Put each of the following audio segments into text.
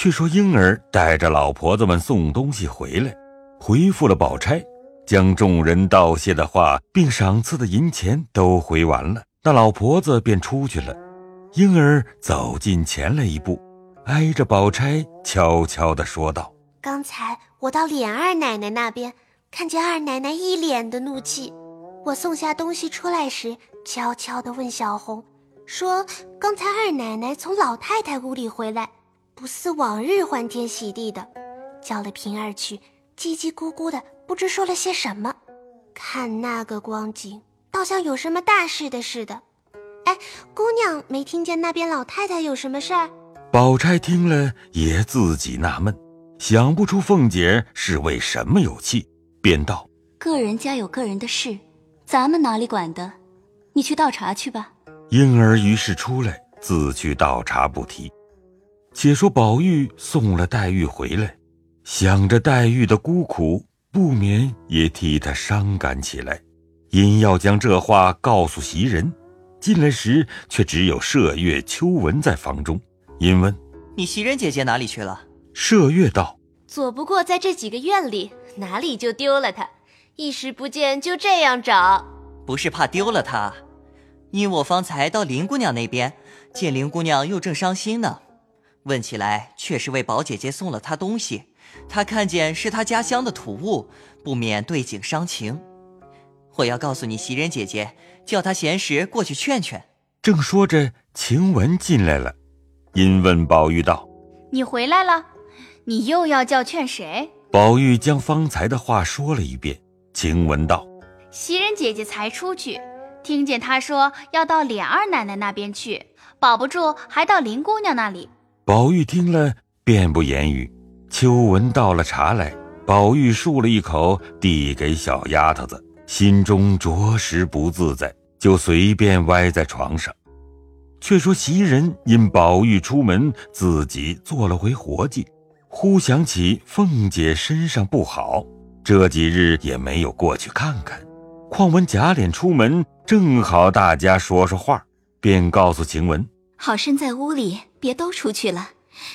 却说婴儿带着老婆子们送东西回来，回复了宝钗，将众人道谢的话并赏赐的银钱都回完了。那老婆子便出去了。婴儿走近前来一步，挨着宝钗悄悄地说道：“刚才我到琏二奶奶那边，看见二奶奶一脸的怒气。我送下东西出来时，悄悄地问小红。”说刚才二奶奶从老太太屋里回来，不似往日欢天喜地的，叫了平儿去，叽叽咕咕的，不知说了些什么。看那个光景，倒像有什么大事的似的。哎，姑娘没听见那边老太太有什么事儿？宝钗听了也自己纳闷，想不出凤姐是为什么有气，便道：“个人家有个人的事，咱们哪里管的？你去倒茶去吧。”婴儿于是出来，自去倒茶不提。且说宝玉送了黛玉回来，想着黛玉的孤苦，不免也替她伤感起来，因要将这话告诉袭人。进来时却只有麝月、秋纹在房中，因问：“你袭人姐姐哪里去了？”麝月道：“左不过在这几个院里，哪里就丢了她，一时不见，就这样找。不是怕丢了她。”因我方才到林姑娘那边，见林姑娘又正伤心呢，问起来却是为宝姐姐送了她东西，她看见是她家乡的土物，不免对景伤情。我要告诉你袭人姐姐，叫她闲时过去劝劝。正说着，晴雯进来了，因问宝玉道：“你回来了，你又要叫劝谁？”宝玉将方才的话说了一遍。晴雯道：“袭人姐姐才出去。”听见她说要到琏二奶奶那边去，保不住还到林姑娘那里。宝玉听了，便不言语。秋纹倒了茶来，宝玉漱了一口，递给小丫头子，心中着实不自在，就随便歪在床上。却说袭人因宝玉出门，自己做了回活计，忽想起凤姐身上不好，这几日也没有过去看看。况闻贾琏出门，正好大家说说话，便告诉晴雯：“好生在屋里，别都出去了，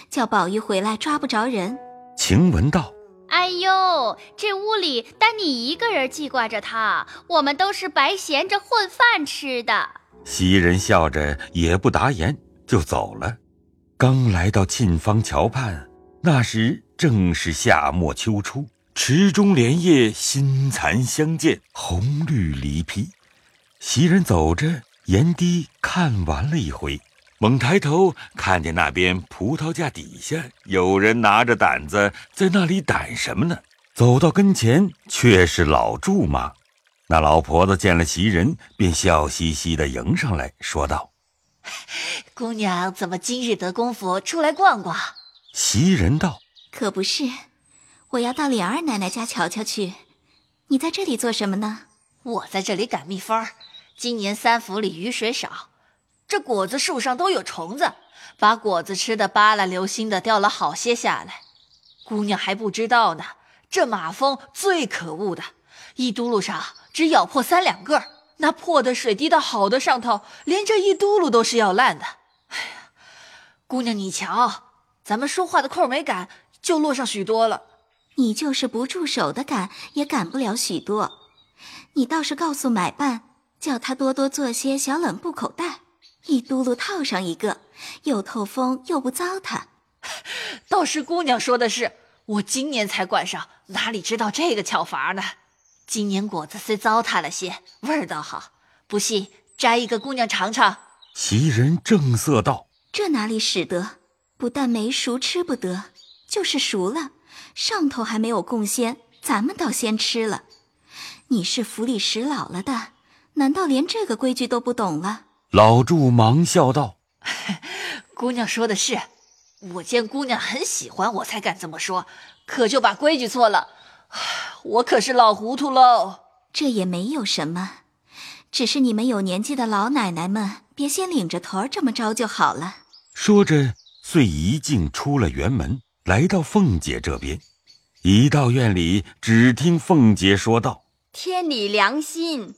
叫宝玉回来抓不着人。”晴雯道：“哎呦，这屋里单你一个人记挂着他，我们都是白闲着混饭吃的。”袭人笑着也不答言，就走了。刚来到沁芳桥畔，那时正是夏末秋初。池中莲叶新残相间，红绿离披。袭人走着，沿堤看完了一回，猛抬头看见那边葡萄架底下有人拿着掸子在那里掸什么呢？走到跟前，却是老祝妈。那老婆子见了袭人，便笑嘻嘻的迎上来说道：“ 姑娘怎么今日得功夫出来逛逛？”袭人道：“可不是。”我要到琏二奶奶家瞧瞧去，你在这里做什么呢？我在这里赶蜜蜂儿。今年三府里雨水少，这果子树上都有虫子，把果子吃的扒拉流心的，掉了好些下来。姑娘还不知道呢，这马蜂最可恶的，一嘟噜上只咬破三两个，那破的水滴到好的上头，连这一嘟噜都是要烂的。哎呀，姑娘你瞧，咱们说话的空没赶，就落上许多了。你就是不住手的赶，也赶不了许多。你倒是告诉买办，叫他多多做些小冷布口袋，一嘟噜套上一个，又透风又不糟蹋。倒是姑娘说的是，我今年才管上，哪里知道这个巧法呢？今年果子虽糟蹋了些，味儿倒好。不信摘一个，姑娘尝尝。袭人正色道：“这哪里使得？不但没熟吃不得，就是熟了。”上头还没有贡献，咱们倒先吃了。你是府里使老了的，难道连这个规矩都不懂了？老祝忙笑道：“ 姑娘说的是，我见姑娘很喜欢，我才敢这么说。可就把规矩错了，我可是老糊涂喽。这也没有什么，只是你们有年纪的老奶奶们，别先领着头儿这么着就好了。”说着，遂一径出了园门。来到凤姐这边，一到院里，只听凤姐说道：“天理良心，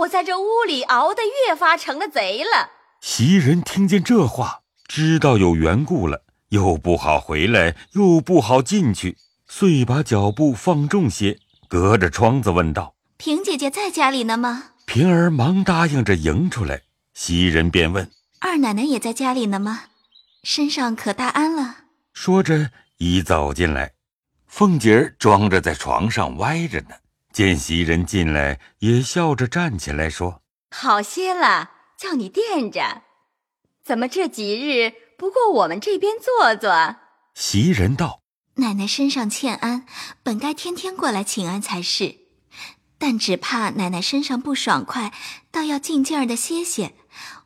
我在这屋里熬得越发成了贼了。”袭人听见这话，知道有缘故了，又不好回来，又不好进去，遂把脚步放重些，隔着窗子问道：“平姐姐在家里呢吗？”平儿忙答应着迎出来，袭人便问：“二奶奶也在家里呢吗？身上可大安了？”说着已走进来，凤姐儿装着在床上歪着呢，见袭人进来，也笑着站起来说：“好些了，叫你垫着。怎么这几日？”不过我们这边坐坐。袭人道：“奶奶身上欠安，本该天天过来请安才是，但只怕奶奶身上不爽快，倒要静静儿的歇歇。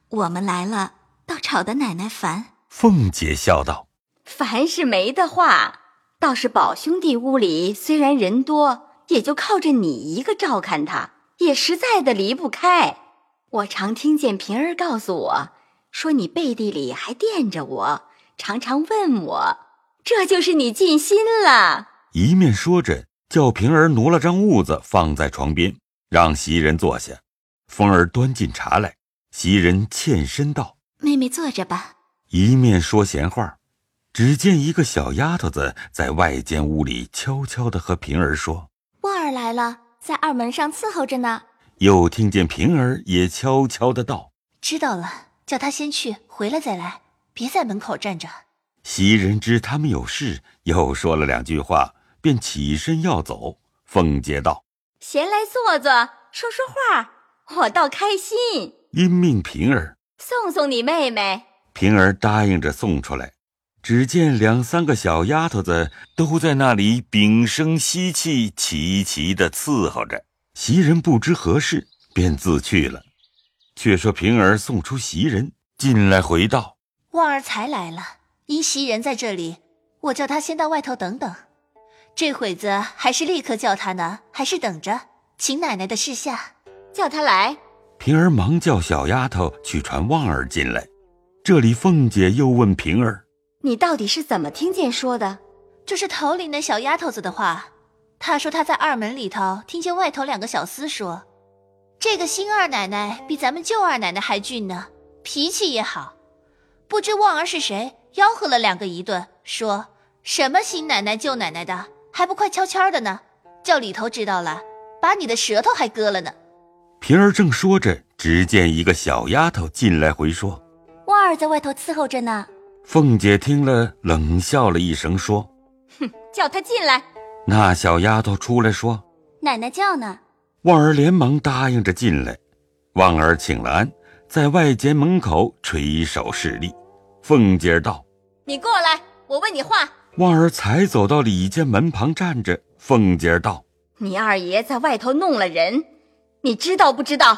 我们来了，倒吵得奶奶烦。”凤姐笑道：“凡是没的话，倒是宝兄弟屋里虽然人多，也就靠着你一个照看他，也实在的离不开。我常听见平儿告诉我。”说你背地里还惦着我，常常问我，这就是你尽心了。一面说着，叫平儿挪了张褥子放在床边，让袭人坐下。风儿端进茶来，袭人欠身道：“妹妹坐着吧。”一面说闲话，只见一个小丫头子在外间屋里悄悄地和平儿说：“旺儿来了，在二门上伺候着呢。”又听见平儿也悄悄的道：“知道了。”叫他先去，回来再来，别在门口站着。袭人知他们有事，又说了两句话，便起身要走。凤姐道：“闲来坐坐，说说话，我倒开心。”因命平儿送送你妹妹。平儿答应着送出来。只见两三个小丫头子都在那里屏声息气，齐齐的伺候着。袭人不知何事，便自去了。却说平儿送出袭人进来，回道：“旺儿才来了，因袭人在这里，我叫他先到外头等等。这会子还是立刻叫他呢，还是等着？请奶奶的示下，叫他来。”平儿忙叫小丫头去传旺儿进来。这里凤姐又问平儿：“你到底是怎么听见说的？就是头里那小丫头子的话。她说她在二门里头听见外头两个小厮说。”这个新二奶奶比咱们旧二奶奶还俊呢，脾气也好。不知旺儿是谁，吆喝了两个一顿，说什么新奶奶旧奶奶的，还不快悄悄的呢？叫里头知道了，把你的舌头还割了呢。平儿正说着，只见一个小丫头进来回说：“旺儿在外头伺候着呢。”凤姐听了，冷笑了一声，说：“哼，叫她进来。”那小丫头出来说：“奶奶叫呢。”旺儿连忙答应着进来，旺儿请了安，在外间门口垂手侍立。凤姐道：“你过来，我问你话。”旺儿才走到里间门旁站着。凤姐道：“你二爷在外头弄了人，你知道不知道？”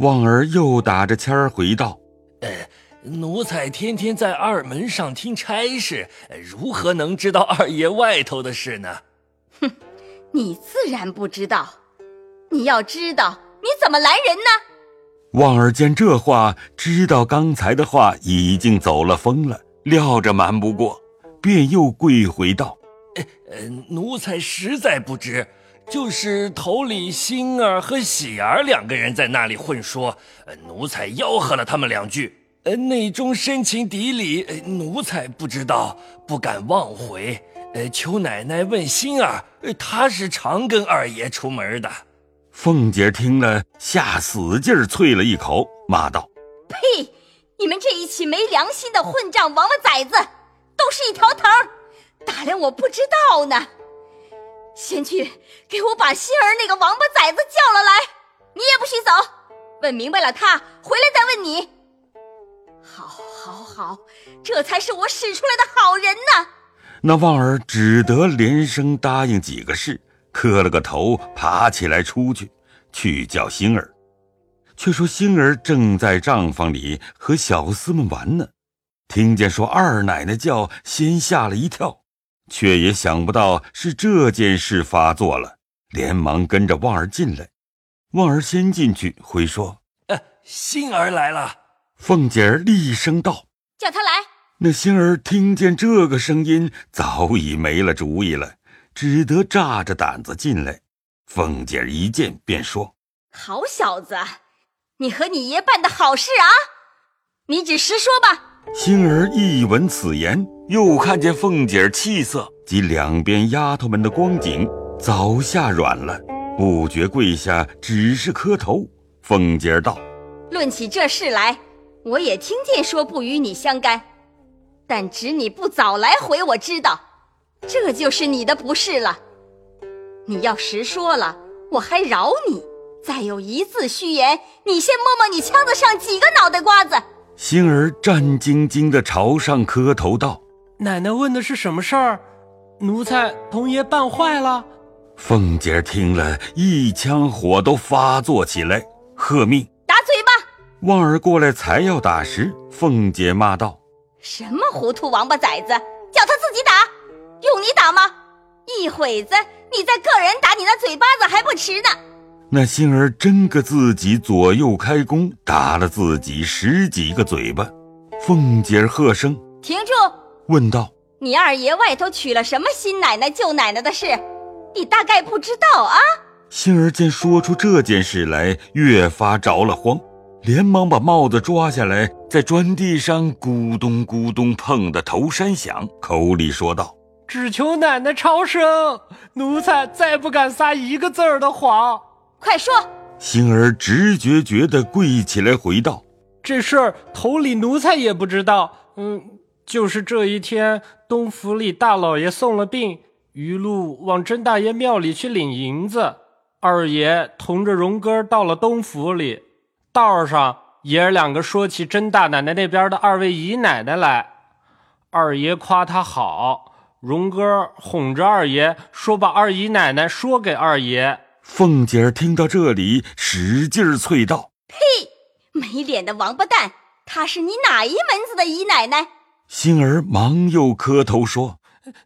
旺儿又打着签儿回道：“呃，奴才天天在二门上听差事，如何能知道二爷外头的事呢？”哼，你自然不知道。你要知道，你怎么拦人呢？旺儿见这话，知道刚才的话已经走了风了，料着瞒不过，便又跪回道：“呃，奴才实在不知，就是头里星儿和喜儿两个人在那里混说，奴才吆喝了他们两句，呃，内中深情敌理，奴才不知道，不敢妄回。呃，求奶奶问心儿，他是常跟二爷出门的。”凤姐听了，吓死劲儿啐了一口，骂道：“呸！你们这一起没良心的混账王八崽子，都是一条藤打量我不知道呢。先去给我把心儿那个王八崽子叫了来。你也不许走，问明白了他回来再问你。好，好，好，这才是我使出来的好人呢。”那旺儿只得连声答应几个事。磕了个头，爬起来出去，去叫星儿。却说星儿正在帐房里和小厮们玩呢，听见说二奶奶叫，先吓了一跳，却也想不到是这件事发作了，连忙跟着旺儿进来。旺儿先进去回说：“呃，星儿来了。”凤姐儿厉声道：“叫他来。”那星儿听见这个声音，早已没了主意了。只得炸着胆子进来，凤姐儿一见便说：“好小子，你和你爷办的好事啊！你只实说吧。”星儿一闻此言，又看见凤姐儿气色及两边丫头们的光景，早吓软了，不觉跪下，只是磕头。凤姐儿道：“论起这事来，我也听见说不与你相干，但只你不早来回，我知道，这就是你的不是了。你要实说了，我还饶你；再有一字虚言，你先摸摸你腔子上几个脑袋瓜子。”星儿战兢兢地朝上磕头道：“奶奶问的是什么事儿？奴才童爷办坏了。”凤姐听了一腔火都发作起来，喝命。旺儿过来才要打时，凤姐骂道：“什么糊涂王八崽子，叫他自己打，用你打吗？一会子你再个人打你那嘴巴子还不迟呢。”那星儿真个自己左右开弓，打了自己十几个嘴巴。凤姐儿喝声停住，问道：“你二爷外头娶了什么新奶奶、旧奶奶的事？你大概不知道啊？”星儿见说出这件事来，越发着了慌，连忙把帽子抓下来，在砖地上咕咚咕咚碰得头山响，口里说道：“只求奶奶超生，奴才再不敢撒一个字儿的谎。”快说！星儿直觉觉地跪起来回道：“这事儿头里奴才也不知道。嗯，就是这一天，东府里大老爷送了病，余路往甄大爷庙里去领银子。二爷同着荣哥到了东府里，道上爷儿两个说起甄大奶奶那边的二位姨奶奶来。二爷夸她好，荣哥哄着二爷说把二姨奶奶说给二爷。”凤姐儿听到这里，使劲儿啐道：“呸！没脸的王八蛋！她是你哪一门子的姨奶奶？”星儿忙又磕头说：“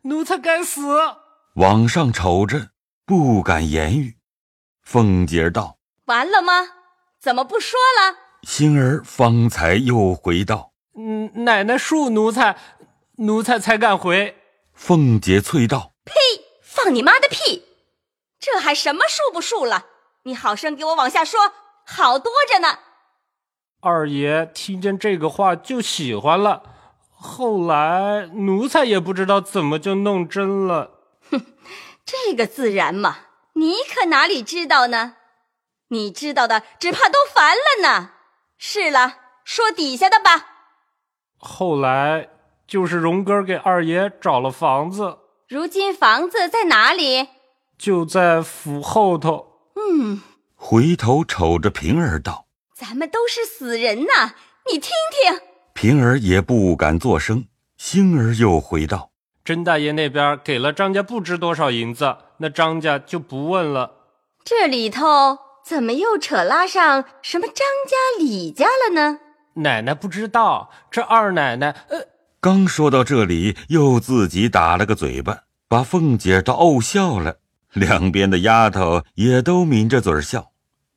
奴才该死。”往上瞅着，不敢言语。凤姐儿道：“完了吗？怎么不说了？”星儿方才又回道：“嗯，奶奶恕奴才，奴才才敢回。”凤姐啐道：“呸！放你妈的屁！”这还什么恕不恕了？你好生给我往下说，好多着呢。二爷听见这个话就喜欢了，后来奴才也不知道怎么就弄真了。哼，这个自然嘛，你可哪里知道呢？你知道的只怕都烦了呢。是了，说底下的吧。后来就是荣哥给二爷找了房子。如今房子在哪里？就在府后头。嗯，回头瞅着平儿道：“咱们都是死人呐，你听听。”平儿也不敢作声。星儿又回道：“甄大爷那边给了张家不知多少银子，那张家就不问了。这里头怎么又扯拉上什么张家、李家了呢？”奶奶不知道，这二奶奶……呃，刚说到这里，又自己打了个嘴巴，把凤姐都怄笑了。两边的丫头也都抿着嘴笑，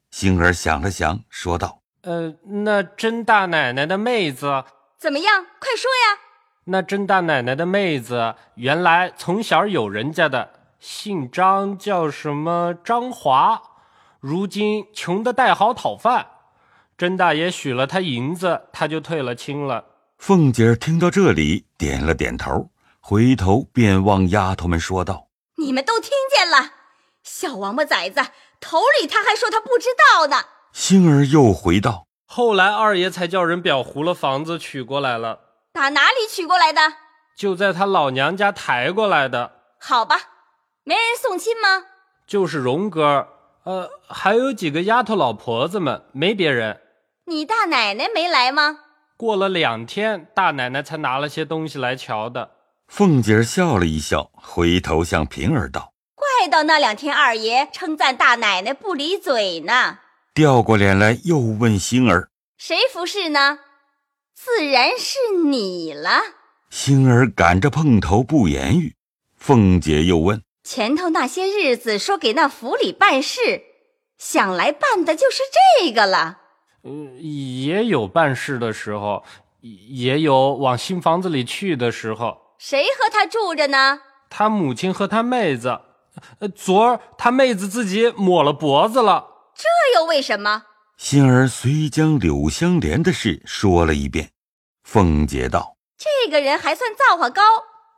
星儿想了想，说道：“呃，那甄大奶奶的妹子怎么样？快说呀！那甄大奶奶的妹子原来从小有人家的，姓张，叫什么张华，如今穷得带好讨饭。甄大爷许了他银子，他就退了亲了。”凤姐听到这里，点了点头，回头便望丫头们说道。你们都听见了，小王八崽子，头里他还说他不知道呢。星儿又回道：“后来二爷才叫人裱糊了房子娶过来了。打哪里娶过来的？就在他老娘家抬过来的。好吧，没人送亲吗？就是荣哥，呃，还有几个丫头老婆子们，没别人。你大奶奶没来吗？过了两天，大奶奶才拿了些东西来瞧的。”凤姐笑了一笑，回头向平儿道：“怪到那两天二爷称赞大奶奶不离嘴呢。”掉过脸来，又问星儿：“谁服侍呢？自然是你了。”星儿赶着碰头不言语。凤姐又问：“前头那些日子说给那府里办事，想来办的就是这个了。”“嗯，也有办事的时候，也有往新房子里去的时候。”谁和他住着呢？他母亲和他妹子。呃，昨儿他妹子自己抹了脖子了。这又为什么？杏儿虽将柳香莲的事说了一遍。凤姐道：“这个人还算造化高，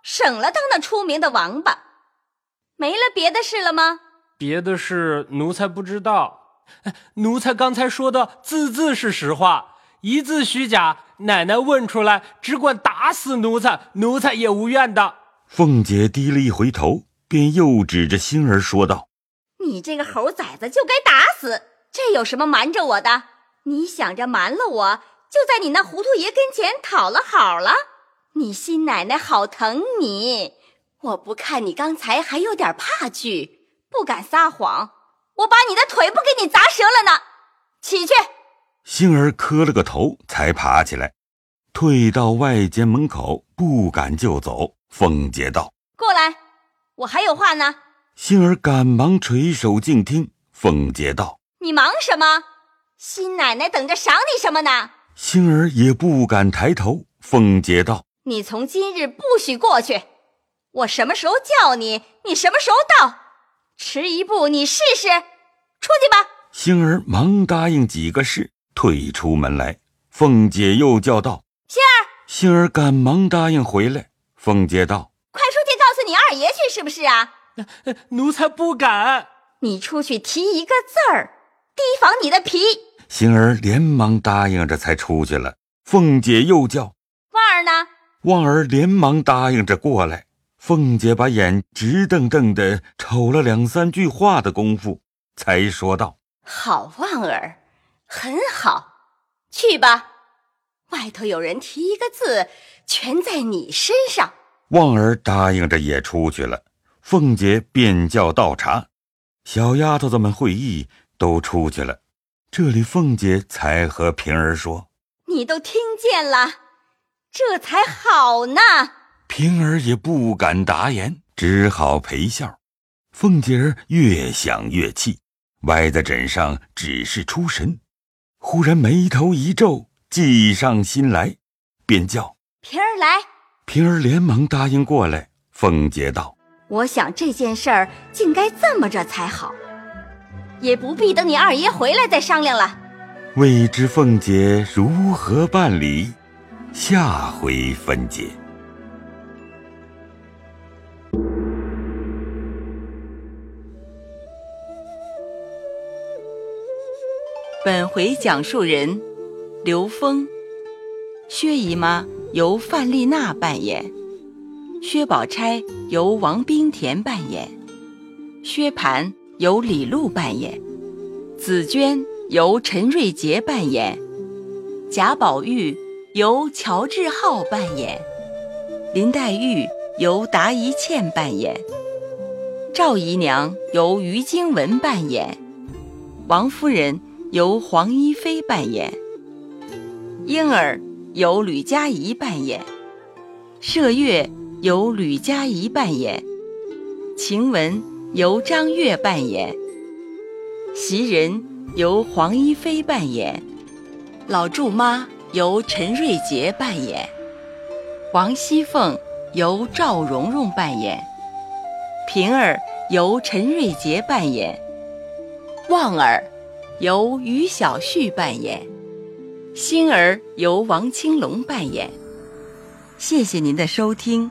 省了当那出名的王八。没了别的事了吗？别的事奴才不知道。奴才刚才说的字字是实话，一字虚假。奶奶问出来，只管打死奴才，奴才也无怨的。”凤姐低了一回头，便又指着星儿说道：“你这个猴崽子，就该打死！这有什么瞒着我的？你想着瞒了我，就在你那糊涂爷跟前讨了好了？你新奶奶好疼你！我不看你刚才还有点怕惧，不敢撒谎，我把你的腿不给你砸折了呢！起去！”星儿磕了个头，才爬起来，退到外间门口，不敢就走。凤姐道：“过来，我还有话呢。”星儿赶忙垂手静听。凤姐道：“你忙什么？新奶奶等着赏你什么呢？”星儿也不敢抬头。凤姐道：“你从今日不许过去，我什么时候叫你，你什么时候到。迟一步，你试试。出去吧。”星儿忙答应几个事，退出门来。凤姐又叫道：“星儿！”星儿赶忙答应回来。凤姐道：“快出去告诉你二爷去，是不是啊？”奴才不敢。你出去提一个字儿，提防你的皮。星儿连忙答应着，才出去了。凤姐又叫：“旺儿呢？”旺儿连忙答应着过来。凤姐把眼直瞪瞪的瞅了两三句话的功夫，才说道：“好，旺儿，很好，去吧。外头有人提一个字。”全在你身上。旺儿答应着也出去了。凤姐便叫倒茶，小丫头子们会意，都出去了。这里凤姐才和平儿说：“你都听见了，这才好呢。”平儿也不敢答言，只好陪笑。凤姐儿越想越气，歪在枕上只是出神。忽然眉头一皱，计上心来，便叫。平儿来，平儿连忙答应过来。凤姐道：“我想这件事儿竟该这么着才好，也不必等你二爷回来再商量了。”未知凤姐如何办理，下回分解。本回讲述人：刘峰、薛姨妈。由范丽娜扮演，薛宝钗由王冰田扮演，薛蟠由李璐扮演，紫娟由陈瑞杰扮演，贾宝玉由乔治浩扮演，林黛玉由达一茜扮演，赵姨娘由于经文扮演，王夫人由黄一飞扮演，莺儿。由吕佳怡扮演，麝月由吕佳怡扮演，晴雯由张月扮演，袭人由黄一飞扮演，老祝妈由陈瑞杰扮演，王熙凤由赵蓉蓉扮演，平儿由陈瑞杰扮演，旺儿由于小旭扮演。星儿由王青龙扮演，谢谢您的收听。